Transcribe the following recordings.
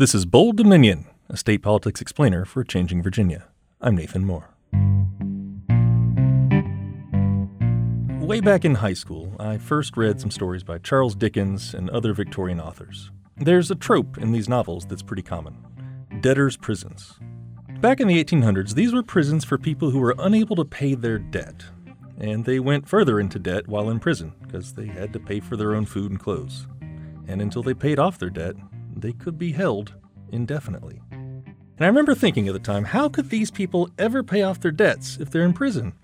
This is Bold Dominion, a state politics explainer for Changing Virginia. I'm Nathan Moore. Way back in high school, I first read some stories by Charles Dickens and other Victorian authors. There's a trope in these novels that's pretty common debtors' prisons. Back in the 1800s, these were prisons for people who were unable to pay their debt. And they went further into debt while in prison because they had to pay for their own food and clothes. And until they paid off their debt, they could be held indefinitely. And I remember thinking at the time, how could these people ever pay off their debts if they're in prison?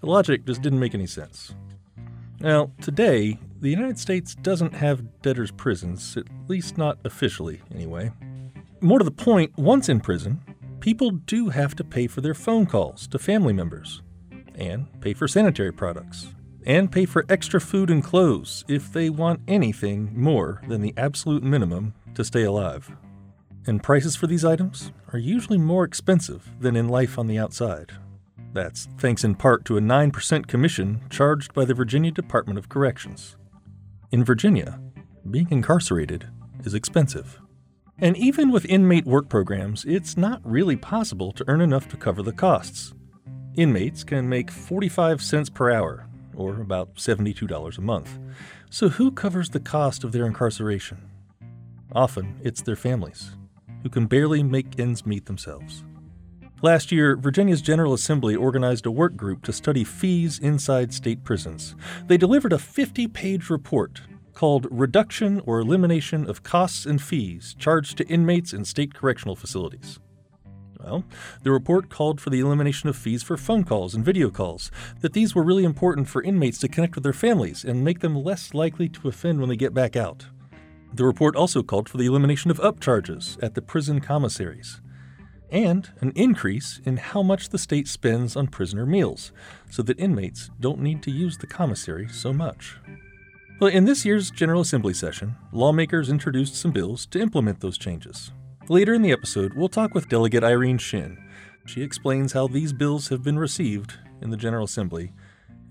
The logic just didn't make any sense. Now, today, the United States doesn't have debtors' prisons, at least not officially, anyway. More to the point, once in prison, people do have to pay for their phone calls to family members, and pay for sanitary products, and pay for extra food and clothes if they want anything more than the absolute minimum to stay alive. And prices for these items are usually more expensive than in life on the outside. That's thanks in part to a 9% commission charged by the Virginia Department of Corrections. In Virginia, being incarcerated is expensive. And even with inmate work programs, it's not really possible to earn enough to cover the costs. Inmates can make 45 cents per hour, or about $72 a month. So, who covers the cost of their incarceration? Often, it's their families, who can barely make ends meet themselves. Last year, Virginia's General Assembly organized a work group to study fees inside state prisons. They delivered a 50 page report called Reduction or Elimination of Costs and Fees Charged to Inmates in State Correctional Facilities. Well, the report called for the elimination of fees for phone calls and video calls, that these were really important for inmates to connect with their families and make them less likely to offend when they get back out. The report also called for the elimination of upcharges at the prison commissaries and an increase in how much the state spends on prisoner meals so that inmates don't need to use the commissary so much. Well, in this year's General Assembly session, lawmakers introduced some bills to implement those changes. Later in the episode, we'll talk with Delegate Irene Shin. She explains how these bills have been received in the General Assembly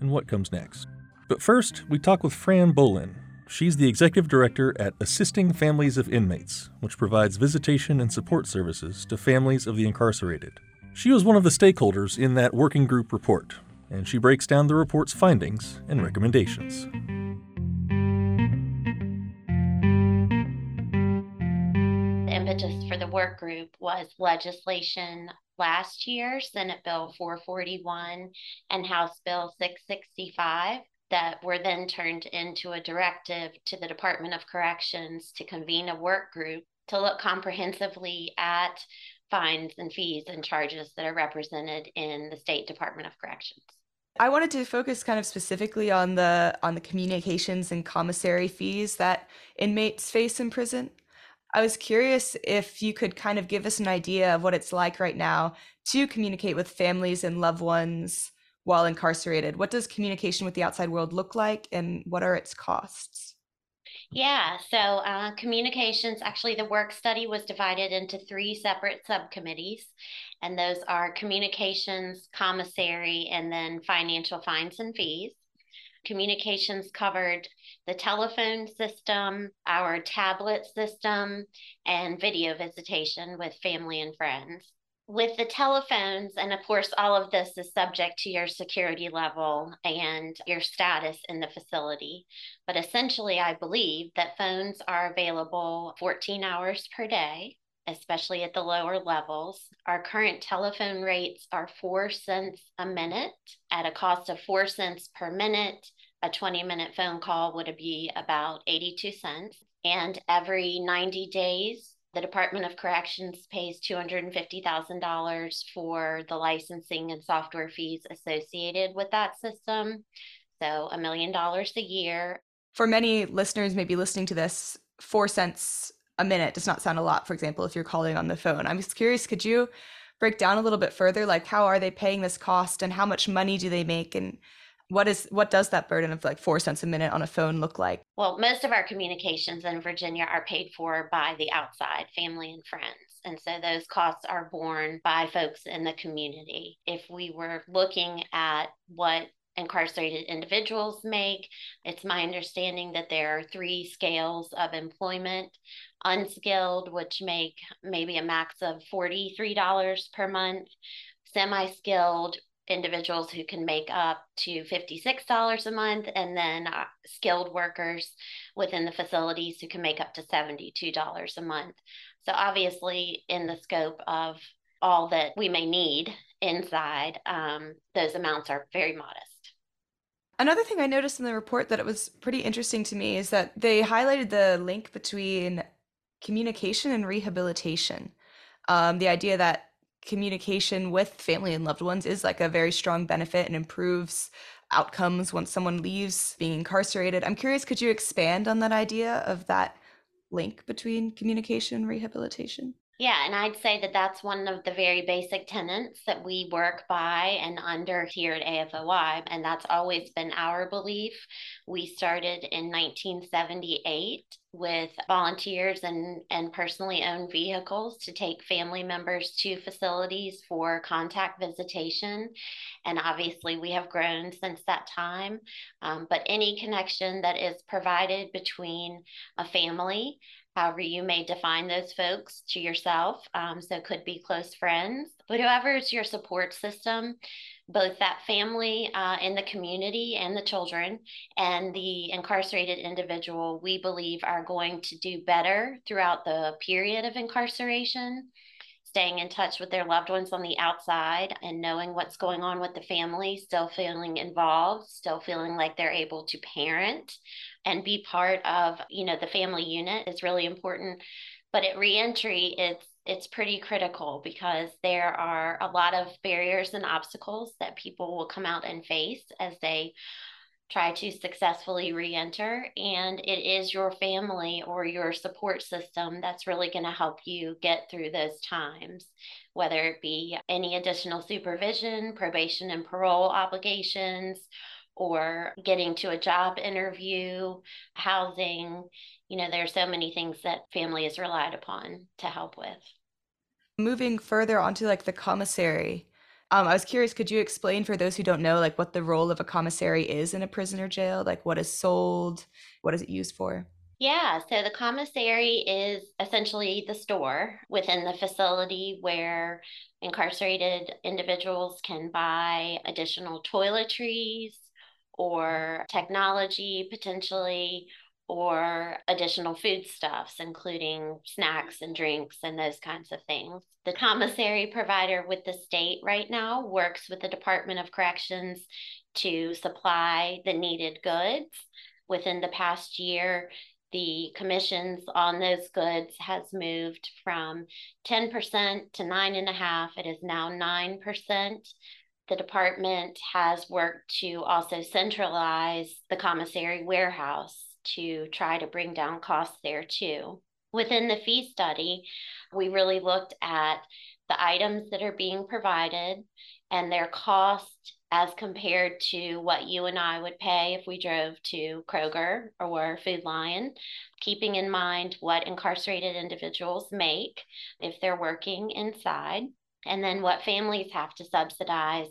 and what comes next. But first, we talk with Fran Bolin, She's the executive director at Assisting Families of Inmates, which provides visitation and support services to families of the incarcerated. She was one of the stakeholders in that working group report, and she breaks down the report's findings and recommendations. The work group was legislation last year, Senate Bill 441 and House Bill 665 that were then turned into a directive to the Department of Corrections to convene a work group to look comprehensively at fines and fees and charges that are represented in the State Department of Corrections. I wanted to focus kind of specifically on the on the communications and commissary fees that inmates face in prison. I was curious if you could kind of give us an idea of what it's like right now to communicate with families and loved ones while incarcerated? What does communication with the outside world look like and what are its costs? Yeah, so uh, communications actually, the work study was divided into three separate subcommittees, and those are communications, commissary, and then financial fines and fees. Communications covered the telephone system, our tablet system, and video visitation with family and friends with the telephones, and of course, all of this is subject to your security level and your status in the facility. But essentially, I believe that phones are available 14 hours per day, especially at the lower levels. Our current telephone rates are four cents a minute at a cost of four cents per minute. A 20 minute phone call would be about 82 cents. And every 90 days, the Department of Corrections pays $250,000 for the licensing and software fees associated with that system. So, a million dollars a year. For many listeners, maybe listening to this, four cents a minute does not sound a lot, for example, if you're calling on the phone. I'm just curious, could you break down a little bit further? Like, how are they paying this cost and how much money do they make? And what is what does that burden of like four cents a minute on a phone look like well most of our communications in virginia are paid for by the outside family and friends and so those costs are borne by folks in the community if we were looking at what incarcerated individuals make. It's my understanding that there are three scales of employment unskilled, which make maybe a max of $43 per month, semi skilled, individuals who can make up to $56 a month, and then uh, skilled workers within the facilities who can make up to $72 a month. So, obviously, in the scope of all that we may need inside, um, those amounts are very modest. Another thing I noticed in the report that it was pretty interesting to me is that they highlighted the link between communication and rehabilitation. Um, the idea that communication with family and loved ones is like a very strong benefit and improves outcomes once someone leaves being incarcerated. I'm curious, could you expand on that idea of that link between communication and rehabilitation? Yeah, and I'd say that that's one of the very basic tenets that we work by and under here at AFOI, and that's always been our belief. We started in 1978 with volunteers and, and personally owned vehicles to take family members to facilities for contact visitation. And obviously, we have grown since that time. Um, but any connection that is provided between a family however you may define those folks to yourself. Um, so could be close friends, but whoever is your support system, both that family uh, in the community and the children and the incarcerated individual, we believe are going to do better throughout the period of incarceration staying in touch with their loved ones on the outside and knowing what's going on with the family, still feeling involved, still feeling like they're able to parent and be part of, you know, the family unit is really important. But at reentry, it's it's pretty critical because there are a lot of barriers and obstacles that people will come out and face as they try to successfully re-enter and it is your family or your support system that's really going to help you get through those times whether it be any additional supervision probation and parole obligations or getting to a job interview housing you know there are so many things that family is relied upon to help with moving further onto like the commissary um, I was curious, could you explain for those who don't know, like what the role of a commissary is in a prison or jail? Like what is sold? What is it used for? Yeah, so the commissary is essentially the store within the facility where incarcerated individuals can buy additional toiletries or technology potentially or additional foodstuffs, including snacks and drinks and those kinds of things. The commissary provider with the state right now works with the Department of Corrections to supply the needed goods. Within the past year, the commissions on those goods has moved from 10% to 9.5. It is now 9%. The department has worked to also centralize the commissary warehouse to try to bring down costs there too. Within the fee study, we really looked at the items that are being provided and their cost as compared to what you and I would pay if we drove to Kroger or Food Lion, keeping in mind what incarcerated individuals make if they're working inside, and then what families have to subsidize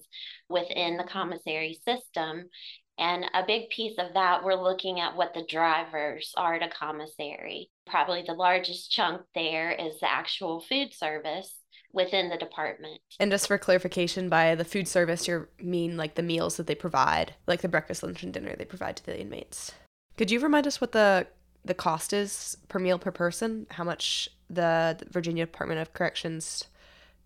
within the commissary system and a big piece of that, we're looking at what the drivers are to commissary. Probably the largest chunk there is the actual food service within the department. And just for clarification, by the food service, you mean like the meals that they provide, like the breakfast, lunch, and dinner they provide to the inmates. Could you remind us what the the cost is per meal per person? How much the Virginia Department of Corrections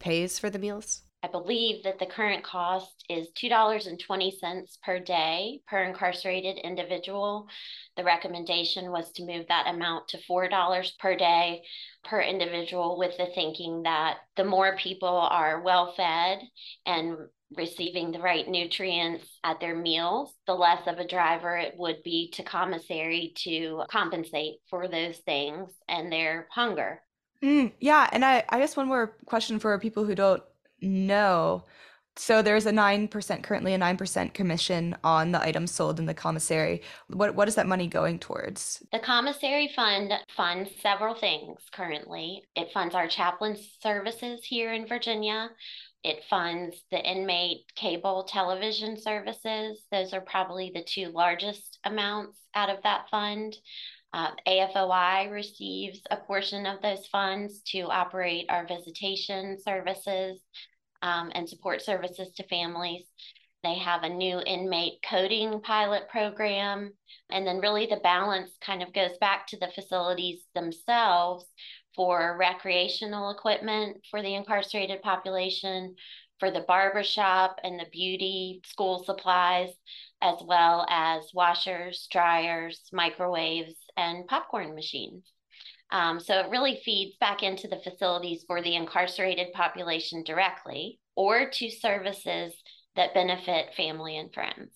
pays for the meals? I believe that the current cost is $2.20 per day per incarcerated individual. The recommendation was to move that amount to $4 per day per individual, with the thinking that the more people are well fed and receiving the right nutrients at their meals, the less of a driver it would be to commissary to compensate for those things and their hunger. Mm, yeah, and I, I guess one more question for people who don't know So there's a 9% currently a 9% commission on the items sold in the commissary. What what is that money going towards? The commissary fund funds several things currently. It funds our chaplain services here in Virginia. It funds the inmate cable television services. Those are probably the two largest amounts out of that fund. Uh, AFOI receives a portion of those funds to operate our visitation services um, and support services to families. They have a new inmate coding pilot program. And then, really, the balance kind of goes back to the facilities themselves for recreational equipment for the incarcerated population, for the barbershop and the beauty school supplies, as well as washers, dryers, microwaves, and popcorn machines. Um, so it really feeds back into the facilities for the incarcerated population directly or to services that benefit family and friends.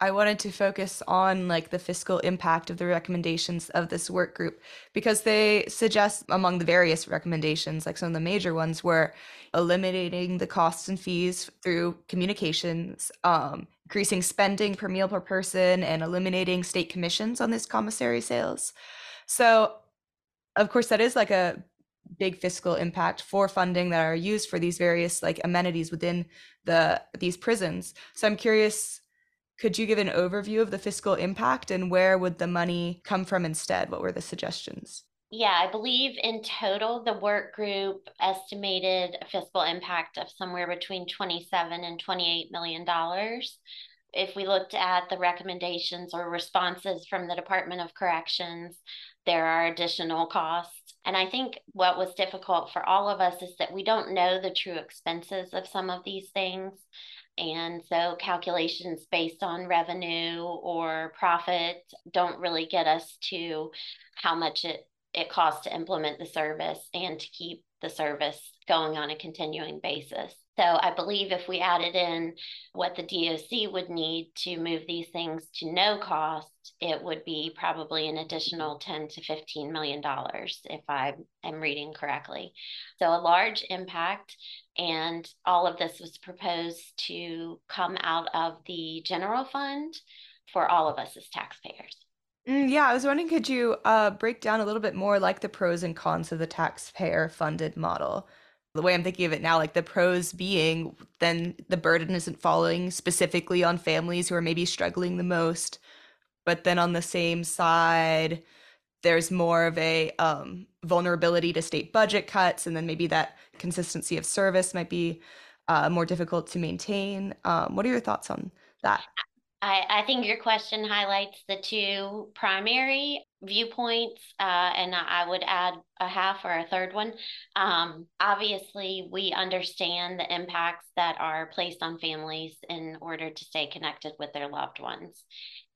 I wanted to focus on like the fiscal impact of the recommendations of this work group because they suggest among the various recommendations like some of the major ones were eliminating the costs and fees through communications um, increasing spending per meal per person and eliminating state commissions on this commissary sales. So of course that is like a big fiscal impact for funding that are used for these various like amenities within the these prisons. So i'm curious could you give an overview of the fiscal impact and where would the money come from instead? What were the suggestions? Yeah, I believe in total the work group estimated a fiscal impact of somewhere between 27 and 28 million dollars. If we looked at the recommendations or responses from the Department of Corrections, there are additional costs. And I think what was difficult for all of us is that we don't know the true expenses of some of these things. And so calculations based on revenue or profit don't really get us to how much it, it costs to implement the service and to keep the service going on a continuing basis. So I believe if we added in what the DOC would need to move these things to no cost, it would be probably an additional 10 to 15 million dollars if I am reading correctly. So a large impact and all of this was proposed to come out of the general fund for all of us as taxpayers. Mm, yeah, I was wondering, could you uh, break down a little bit more like the pros and cons of the taxpayer funded model? The way I'm thinking of it now, like the pros being then the burden isn't falling specifically on families who are maybe struggling the most. But then on the same side, there's more of a um, vulnerability to state budget cuts, and then maybe that consistency of service might be uh, more difficult to maintain. Um, what are your thoughts on that? I, I think your question highlights the two primary viewpoints, uh, and I would add a half or a third one. Um, obviously, we understand the impacts that are placed on families in order to stay connected with their loved ones.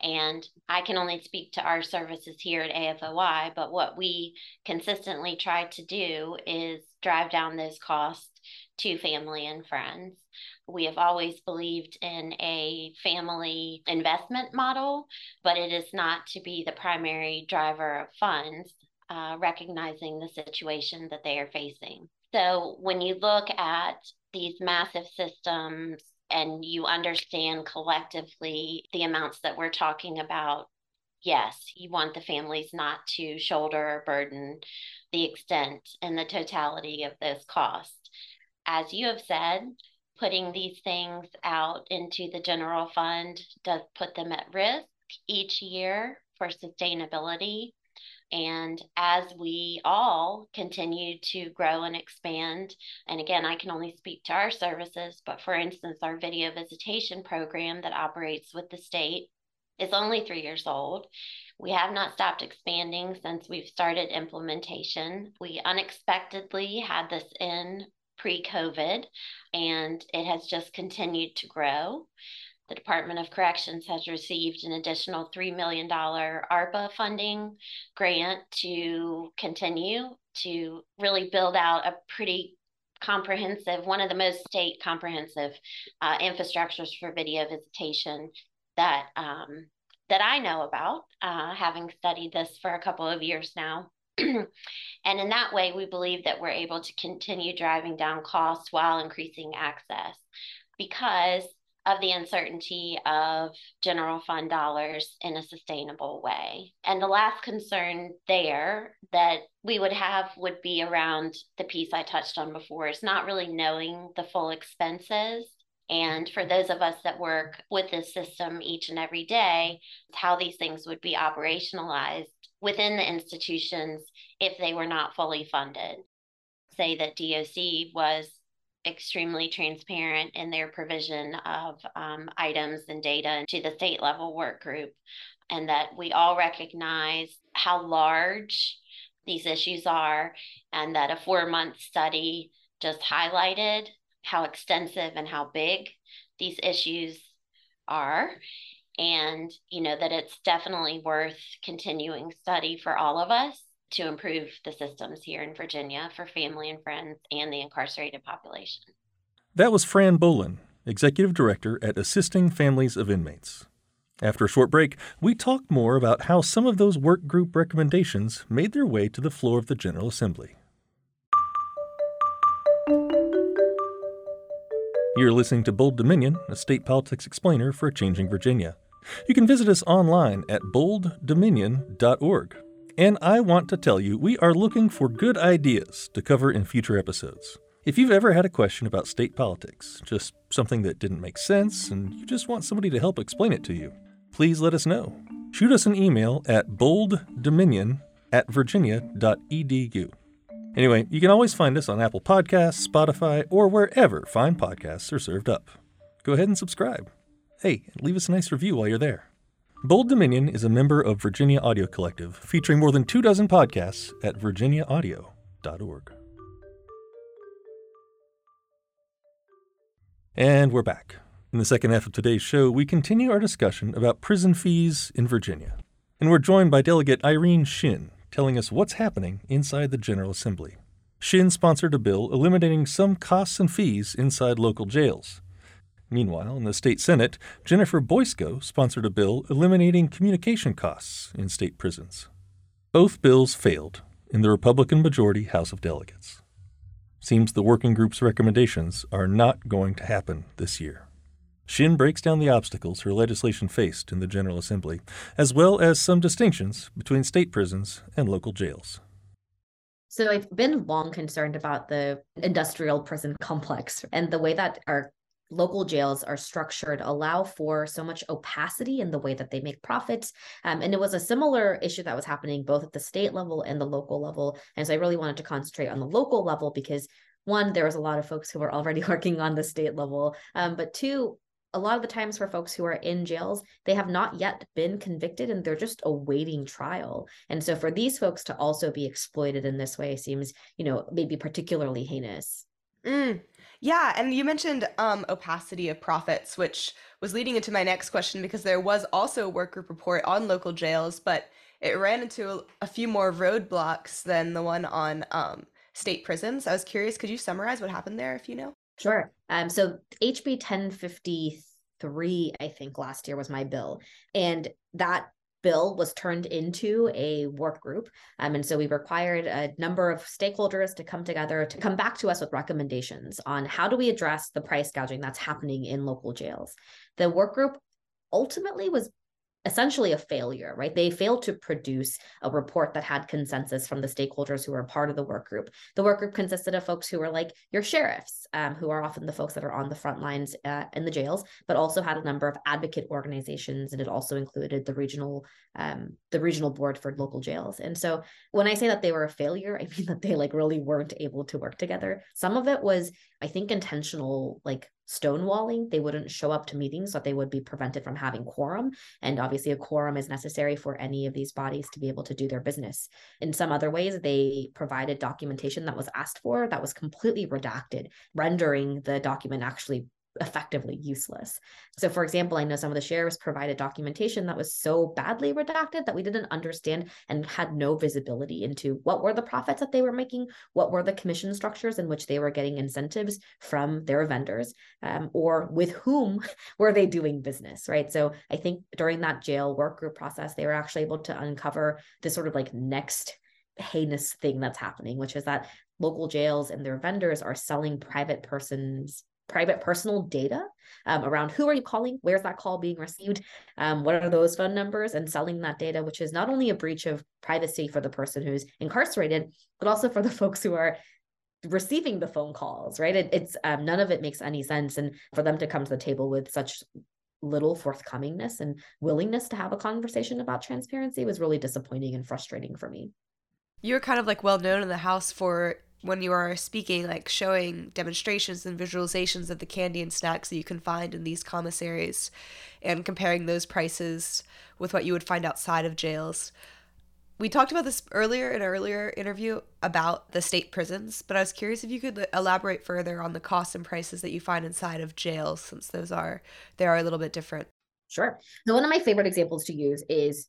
And I can only speak to our services here at AFOI, but what we consistently try to do is drive down those costs to family and friends. We have always believed in a family investment model, but it is not to be the primary driver of funds, uh, recognizing the situation that they are facing. So when you look at these massive systems and you understand collectively the amounts that we're talking about, yes, you want the families not to shoulder or burden the extent and the totality of those costs. As you have said, putting these things out into the general fund does put them at risk each year for sustainability. And as we all continue to grow and expand, and again, I can only speak to our services, but for instance, our video visitation program that operates with the state is only three years old. We have not stopped expanding since we've started implementation. We unexpectedly had this in pre COVID, and it has just continued to grow. The Department of Corrections has received an additional $3 million ARPA funding grant to continue to really build out a pretty comprehensive, one of the most state comprehensive uh, infrastructures for video visitation that um, that I know about, uh, having studied this for a couple of years now. And in that way, we believe that we're able to continue driving down costs while increasing access because of the uncertainty of general fund dollars in a sustainable way. And the last concern there that we would have would be around the piece I touched on before is not really knowing the full expenses. And for those of us that work with this system each and every day, how these things would be operationalized within the institutions if they were not fully funded. Say that DOC was extremely transparent in their provision of um, items and data to the state level work group, and that we all recognize how large these issues are, and that a four month study just highlighted how extensive and how big these issues are and you know that it's definitely worth continuing study for all of us to improve the systems here in Virginia for family and friends and the incarcerated population. That was Fran Bolin, Executive Director at Assisting Families of Inmates. After a short break, we talk more about how some of those work group recommendations made their way to the floor of the General Assembly. You're listening to Bold Dominion, a state politics explainer for a changing Virginia. You can visit us online at bolddominion.org. And I want to tell you, we are looking for good ideas to cover in future episodes. If you've ever had a question about state politics, just something that didn't make sense, and you just want somebody to help explain it to you, please let us know. Shoot us an email at bolddominion at virginia.edu. Anyway, you can always find us on Apple Podcasts, Spotify, or wherever fine podcasts are served up. Go ahead and subscribe. Hey, leave us a nice review while you're there. Bold Dominion is a member of Virginia Audio Collective, featuring more than two dozen podcasts at virginiaaudio.org. And we're back. In the second half of today's show, we continue our discussion about prison fees in Virginia. And we're joined by Delegate Irene Shin, telling us what's happening inside the General Assembly. Shin sponsored a bill eliminating some costs and fees inside local jails. Meanwhile, in the state Senate, Jennifer Boysko sponsored a bill eliminating communication costs in state prisons. Both bills failed in the Republican majority House of Delegates. Seems the working group's recommendations are not going to happen this year. Shin breaks down the obstacles her legislation faced in the General Assembly, as well as some distinctions between state prisons and local jails. So I've been long concerned about the industrial prison complex and the way that our local jails are structured allow for so much opacity in the way that they make profits. Um, and it was a similar issue that was happening both at the state level and the local level. And so I really wanted to concentrate on the local level because one, there was a lot of folks who were already working on the state level. Um, but two, a lot of the times for folks who are in jails, they have not yet been convicted and they're just awaiting trial. And so for these folks to also be exploited in this way seems, you know, maybe particularly heinous. Mm, yeah, and you mentioned um, opacity of profits, which was leading into my next question because there was also a work group report on local jails, but it ran into a, a few more roadblocks than the one on um, state prisons. I was curious, could you summarize what happened there if you know? Sure. Um, so HB 1053, I think last year was my bill. And that bill was turned into a work group. Um, and so we required a number of stakeholders to come together to come back to us with recommendations on how do we address the price gouging that's happening in local jails. The work group ultimately was essentially a failure, right? They failed to produce a report that had consensus from the stakeholders who were part of the work group. The work group consisted of folks who were like your sheriffs, um, who are often the folks that are on the front lines uh, in the jails, but also had a number of advocate organizations, and it also included the regional um, the regional board for local jails. And so when I say that they were a failure, I mean that they like really weren't able to work together. Some of it was, I think, intentional like stonewalling. They wouldn't show up to meetings, so they would be prevented from having quorum. And obviously, a quorum is necessary for any of these bodies to be able to do their business. In some other ways, they provided documentation that was asked for that was completely redacted, rendering the document actually effectively useless. So, for example, I know some of the sheriffs provided documentation that was so badly redacted that we didn't understand and had no visibility into what were the profits that they were making, what were the commission structures in which they were getting incentives from their vendors, um, or with whom were they doing business, right? So, I think during that jail work group process, they were actually able to uncover this sort of like next heinous thing that's happening, which is that local jails and their vendors are selling private persons private personal data um, around who are you calling where's that call being received um, what are those phone numbers and selling that data which is not only a breach of privacy for the person who's incarcerated but also for the folks who are receiving the phone calls right? It, it's um, none of it makes any sense and for them to come to the table with such little forthcomingness and willingness to have a conversation about transparency was really disappointing and frustrating for me. You're kind of like well known in the house for when you are speaking, like showing demonstrations and visualizations of the candy and snacks that you can find in these commissaries and comparing those prices with what you would find outside of jails. We talked about this earlier in an earlier interview about the state prisons, but I was curious if you could elaborate further on the costs and prices that you find inside of jails, since those are they are a little bit different. Sure. So one of my favorite examples to use is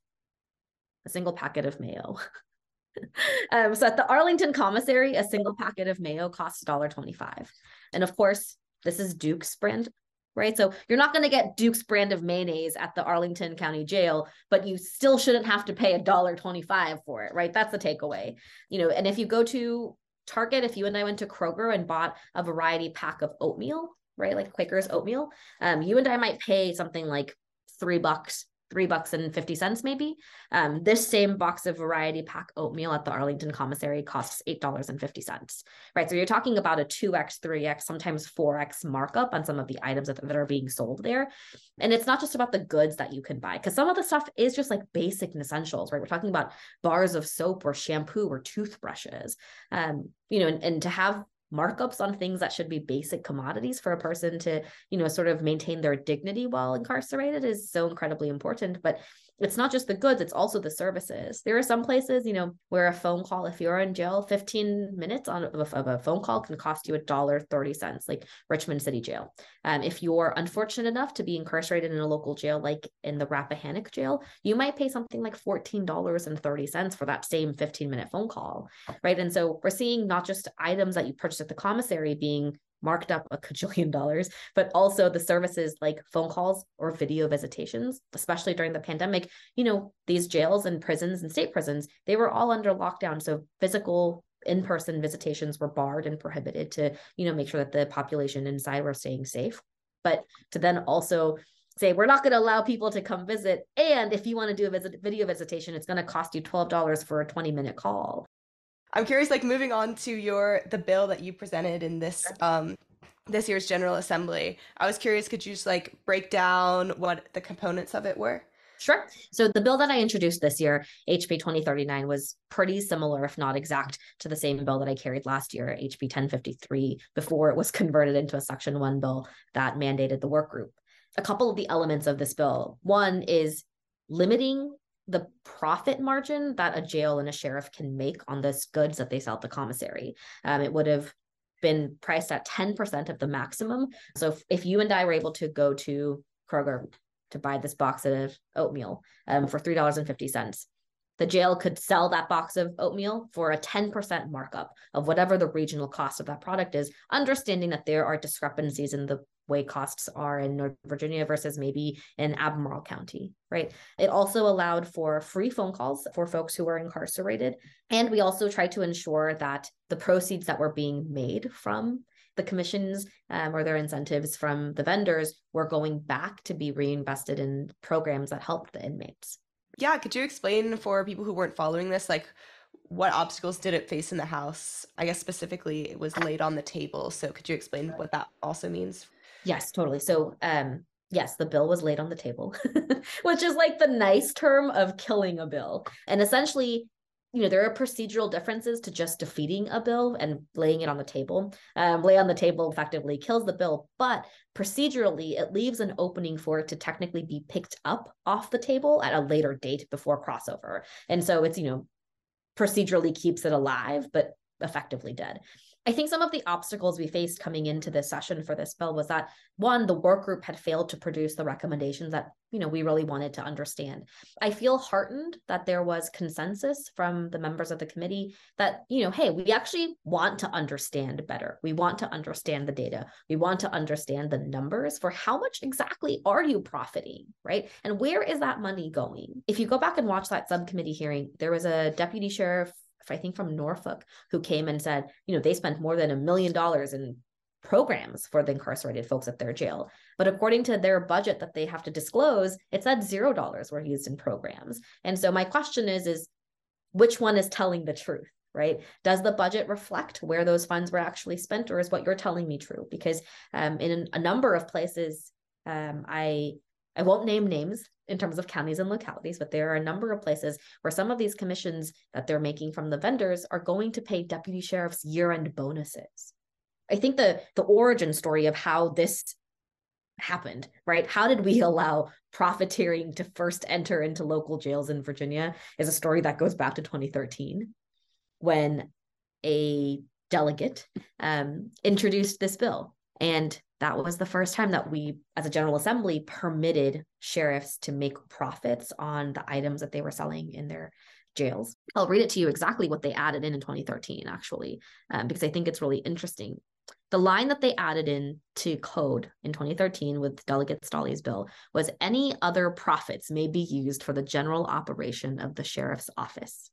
a single packet of mayo. um, so at the Arlington commissary, a single packet of mayo costs $1.25. And of course, this is Duke's brand, right? So you're not going to get Duke's brand of mayonnaise at the Arlington County Jail, but you still shouldn't have to pay $1.25 for it, right? That's the takeaway. You know, and if you go to Target, if you and I went to Kroger and bought a variety pack of oatmeal, right? Like Quaker's oatmeal, um, you and I might pay something like three bucks three bucks and 50 cents maybe. Um, this same box of variety pack oatmeal at the Arlington commissary costs $8.50, right? So you're talking about a 2x, 3x, sometimes 4x markup on some of the items that, that are being sold there. And it's not just about the goods that you can buy, because some of the stuff is just like basic essentials, right? We're talking about bars of soap or shampoo or toothbrushes. Um, you know, and, and to have markups on things that should be basic commodities for a person to you know sort of maintain their dignity while incarcerated is so incredibly important. But it's not just the goods it's also the services. There are some places you know where a phone call if you're in jail 15 minutes on of a phone call can cost you a dollar 30 cents like richmond city jail. Um, if you're unfortunate enough to be incarcerated in a local jail like in the rappahannock jail you might pay something like $14.30 for that same 15 minute phone call right? And so we're seeing not just items that you purchase at the commissary being marked up a cajillion dollars, but also the services like phone calls or video visitations, especially during the pandemic. You know, these jails and prisons and state prisons, they were all under lockdown. So physical in-person visitations were barred and prohibited to, you know, make sure that the population inside were staying safe. But to then also say we're not going to allow people to come visit and if you want to do a visit video visitation it's going to cost you $12 for a 20 minute call I'm curious, like moving on to your the bill that you presented in this um this year's General Assembly. I was curious, could you just like break down what the components of it were? Sure. So the bill that I introduced this year, HB 2039, was pretty similar, if not exact, to the same bill that I carried last year, HB 1053, before it was converted into a Section 1 bill that mandated the work group. A couple of the elements of this bill one is limiting the profit margin that a jail and a sheriff can make on this goods that they sell at the commissary. Um, it would have been priced at 10% of the maximum. So if, if, you and I were able to go to Kroger to buy this box of oatmeal um, for $3.50, the jail could sell that box of oatmeal for a 10% markup of whatever the regional cost of that product is, understanding that there are discrepancies in the way costs are in North Virginia versus maybe in Albemarle County, right? It also allowed for free phone calls for folks who were incarcerated. And we also tried to ensure that the proceeds that were being made from the commissions um, or their incentives from the vendors were going back to be reinvested in programs that helped the inmates. Yeah, could you explain for people who weren't following this, like what obstacles did it face in the House? I guess specifically it was laid on the table. So could you explain what that also means? Yes, totally. So, um, yes, the bill was laid on the table, which is like the nice term of killing a bill. And essentially, you know, there are procedural differences to just defeating a bill and laying it on the table. Um, lay on the table effectively kills the bill, but procedurally, it leaves an opening for it to technically be picked up off the table at a later date before crossover. And so it's, you know, procedurally keeps it alive, but effectively dead. I think some of the obstacles we faced coming into this session for this bill was that one, the work group had failed to produce the recommendations that you know we really wanted to understand. I feel heartened that there was consensus from the members of the committee that you know, hey, we actually want to understand better. We want to understand the data. We want to understand the numbers for how much exactly are you profiting, right? And where is that money going? If you go back and watch that subcommittee hearing, there was a deputy sheriff I think from Norfolk, who came and said, you know, they spent more than a million dollars in programs for the incarcerated folks at their jail. But according to their budget that they have to disclose, it said zero dollars were used in programs. And so my question is, is which one is telling the truth? Right? Does the budget reflect where those funds were actually spent, or is what you're telling me true? Because um, in a number of places, um, I I won't name names in terms of counties and localities, but there are a number of places where some of these commissions that they're making from the vendors are going to pay deputy sheriffs year-end bonuses. I think the the origin story of how this happened, right? How did we allow profiteering to first enter into local jails in Virginia is a story that goes back to 2013 when a delegate um, introduced this bill. And that was the first time that we, as a General Assembly, permitted sheriffs to make profits on the items that they were selling in their jails. I'll read it to you exactly what they added in in 2013, actually, um, because I think it's really interesting. The line that they added in to code in 2013 with Delegate Stolle's bill was any other profits may be used for the general operation of the sheriff's office.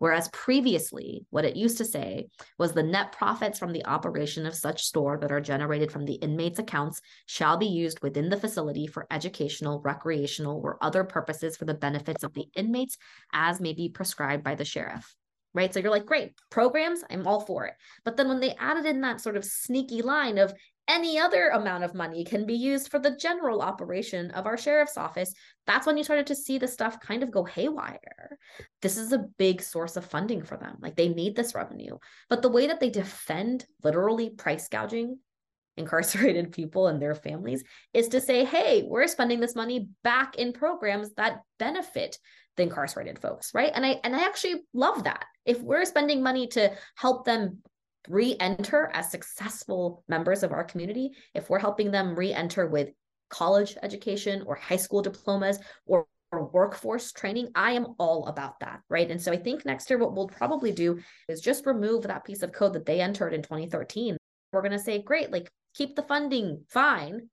Whereas previously, what it used to say was the net profits from the operation of such store that are generated from the inmates' accounts shall be used within the facility for educational, recreational, or other purposes for the benefits of the inmates as may be prescribed by the sheriff. Right. So you're like, great, programs, I'm all for it. But then when they added in that sort of sneaky line of any other amount of money can be used for the general operation of our sheriff's office, that's when you started to see the stuff kind of go haywire. This is a big source of funding for them. Like they need this revenue. But the way that they defend literally price gouging incarcerated people and their families is to say, hey, we're spending this money back in programs that benefit the incarcerated folks, right? And I and I actually love that. If we're spending money to help them re-enter as successful members of our community. If we're helping them re-enter with college education or high school diplomas or, or workforce training i am all about that right? And so i think next year what we'll probably do is just remove that piece of code that they entered in 2013 we're going to say great like keep the funding fine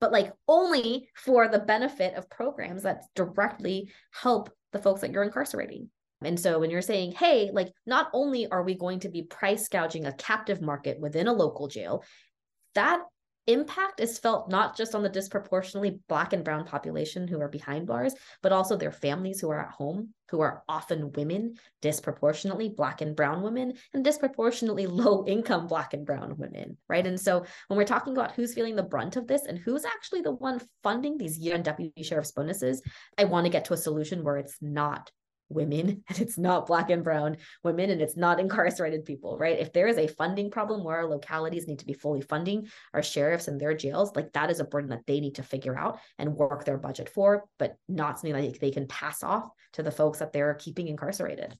but like only for the benefit of programs that directly help the folks that you're incarcerating and so when you're saying, hey, like not only are we going to be price gouging a captive market within a local jail, that impact is felt not just on the disproportionately black and brown population who are behind bars, but also their families who are at home, who are often women, disproportionately black and brown women, and disproportionately low income black and brown women, right? And so when we're talking about who's feeling the brunt of this and who's actually the one funding these year-end deputy sheriff's bonuses, I want to get to a solution where it's not women and it's not black and brown women and it's not incarcerated people right if there is a funding problem where our localities need to be fully funding our sheriffs and their jails like that is a burden that they need to figure out and work their budget for but not something that they can pass off to the folks that they're keeping incarcerated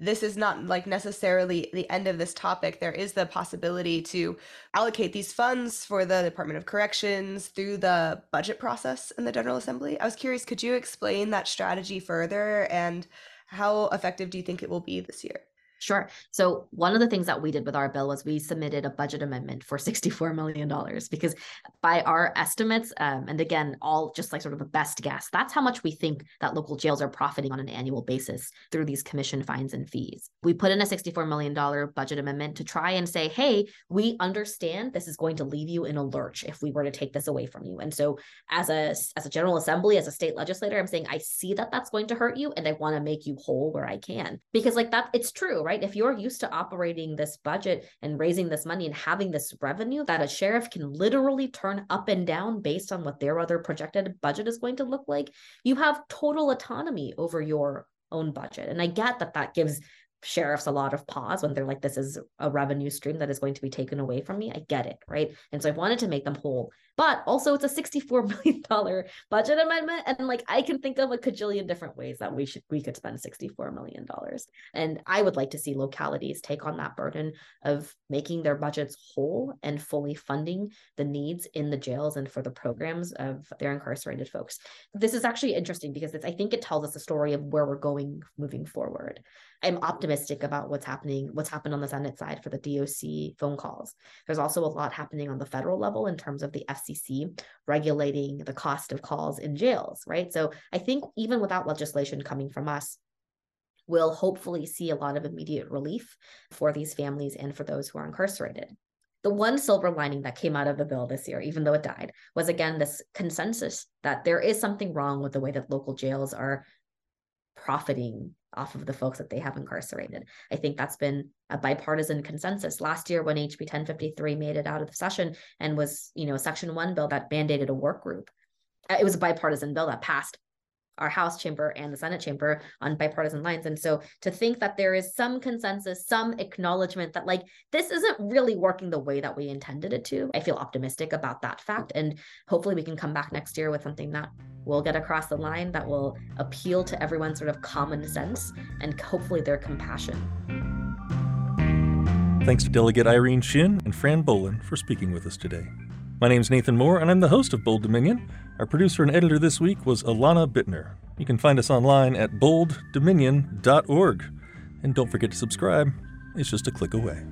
this is not like necessarily the end of this topic. There is the possibility to allocate these funds for the Department of Corrections through the budget process in the General Assembly. I was curious, could you explain that strategy further and how effective do you think it will be this year? Sure. So one of the things that we did with our bill was we submitted a budget amendment for $64 million because by our estimates, um, and again, all just like sort of a best guess, that's how much we think that local jails are profiting on an annual basis through these commission fines and fees. We put in a $64 million budget amendment to try and say, hey, we understand this is going to leave you in a lurch if we were to take this away from you. And so as a, as a general assembly, as a state legislator, I'm saying, I see that that's going to hurt you and I want to make you whole where I can. Because like that, it's true, right? Right? If you're used to operating this budget and raising this money and having this revenue that a sheriff can literally turn up and down based on what their other projected budget is going to look like, you have total autonomy over your own budget. And I get that that gives sheriffs a lot of pause when they're like, this is a revenue stream that is going to be taken away from me. I get it. Right. And so I wanted to make them whole. But also it's a $64 million budget amendment. And like I can think of a cajillion different ways that we should we could spend $64 million. And I would like to see localities take on that burden of making their budgets whole and fully funding the needs in the jails and for the programs of their incarcerated folks. This is actually interesting because I think it tells us a story of where we're going moving forward. I'm optimistic about what's happening, what's happened on the Senate side for the DOC phone calls. There's also a lot happening on the federal level in terms of the FCC regulating the cost of calls in jails, right? So I think even without legislation coming from us, we'll hopefully see a lot of immediate relief for these families and for those who are incarcerated. the one silver lining that came out of the bill this year, even though it died, was again this consensus that there is something wrong with the way that local jails are profiting off of the folks that they have incarcerated. I think that's been a bipartisan consensus. Last year, when HB 1053 made it out of the session and was, you know, a Section 1 bill that mandated a work group, uh, it was a bipartisan bill that passed our House chamber and the Senate chamber on bipartisan lines. And so to think that there is some consensus, some acknowledgement that like this isn't really working the way that we intended it to, I feel optimistic about that fact. And hopefully we can come back next year with something that will get across the line that will appeal to everyone's sort of common sense and hopefully their compassion. Thanks to Delegate Irene Shin and Fran Bolin for speaking with us today. My name's Nathan Moore, and I'm the host of Bold Dominion. Our producer and editor this week was Alana Bittner. You can find us online at bolddominion.org. And don't forget to subscribe, it's just a click away.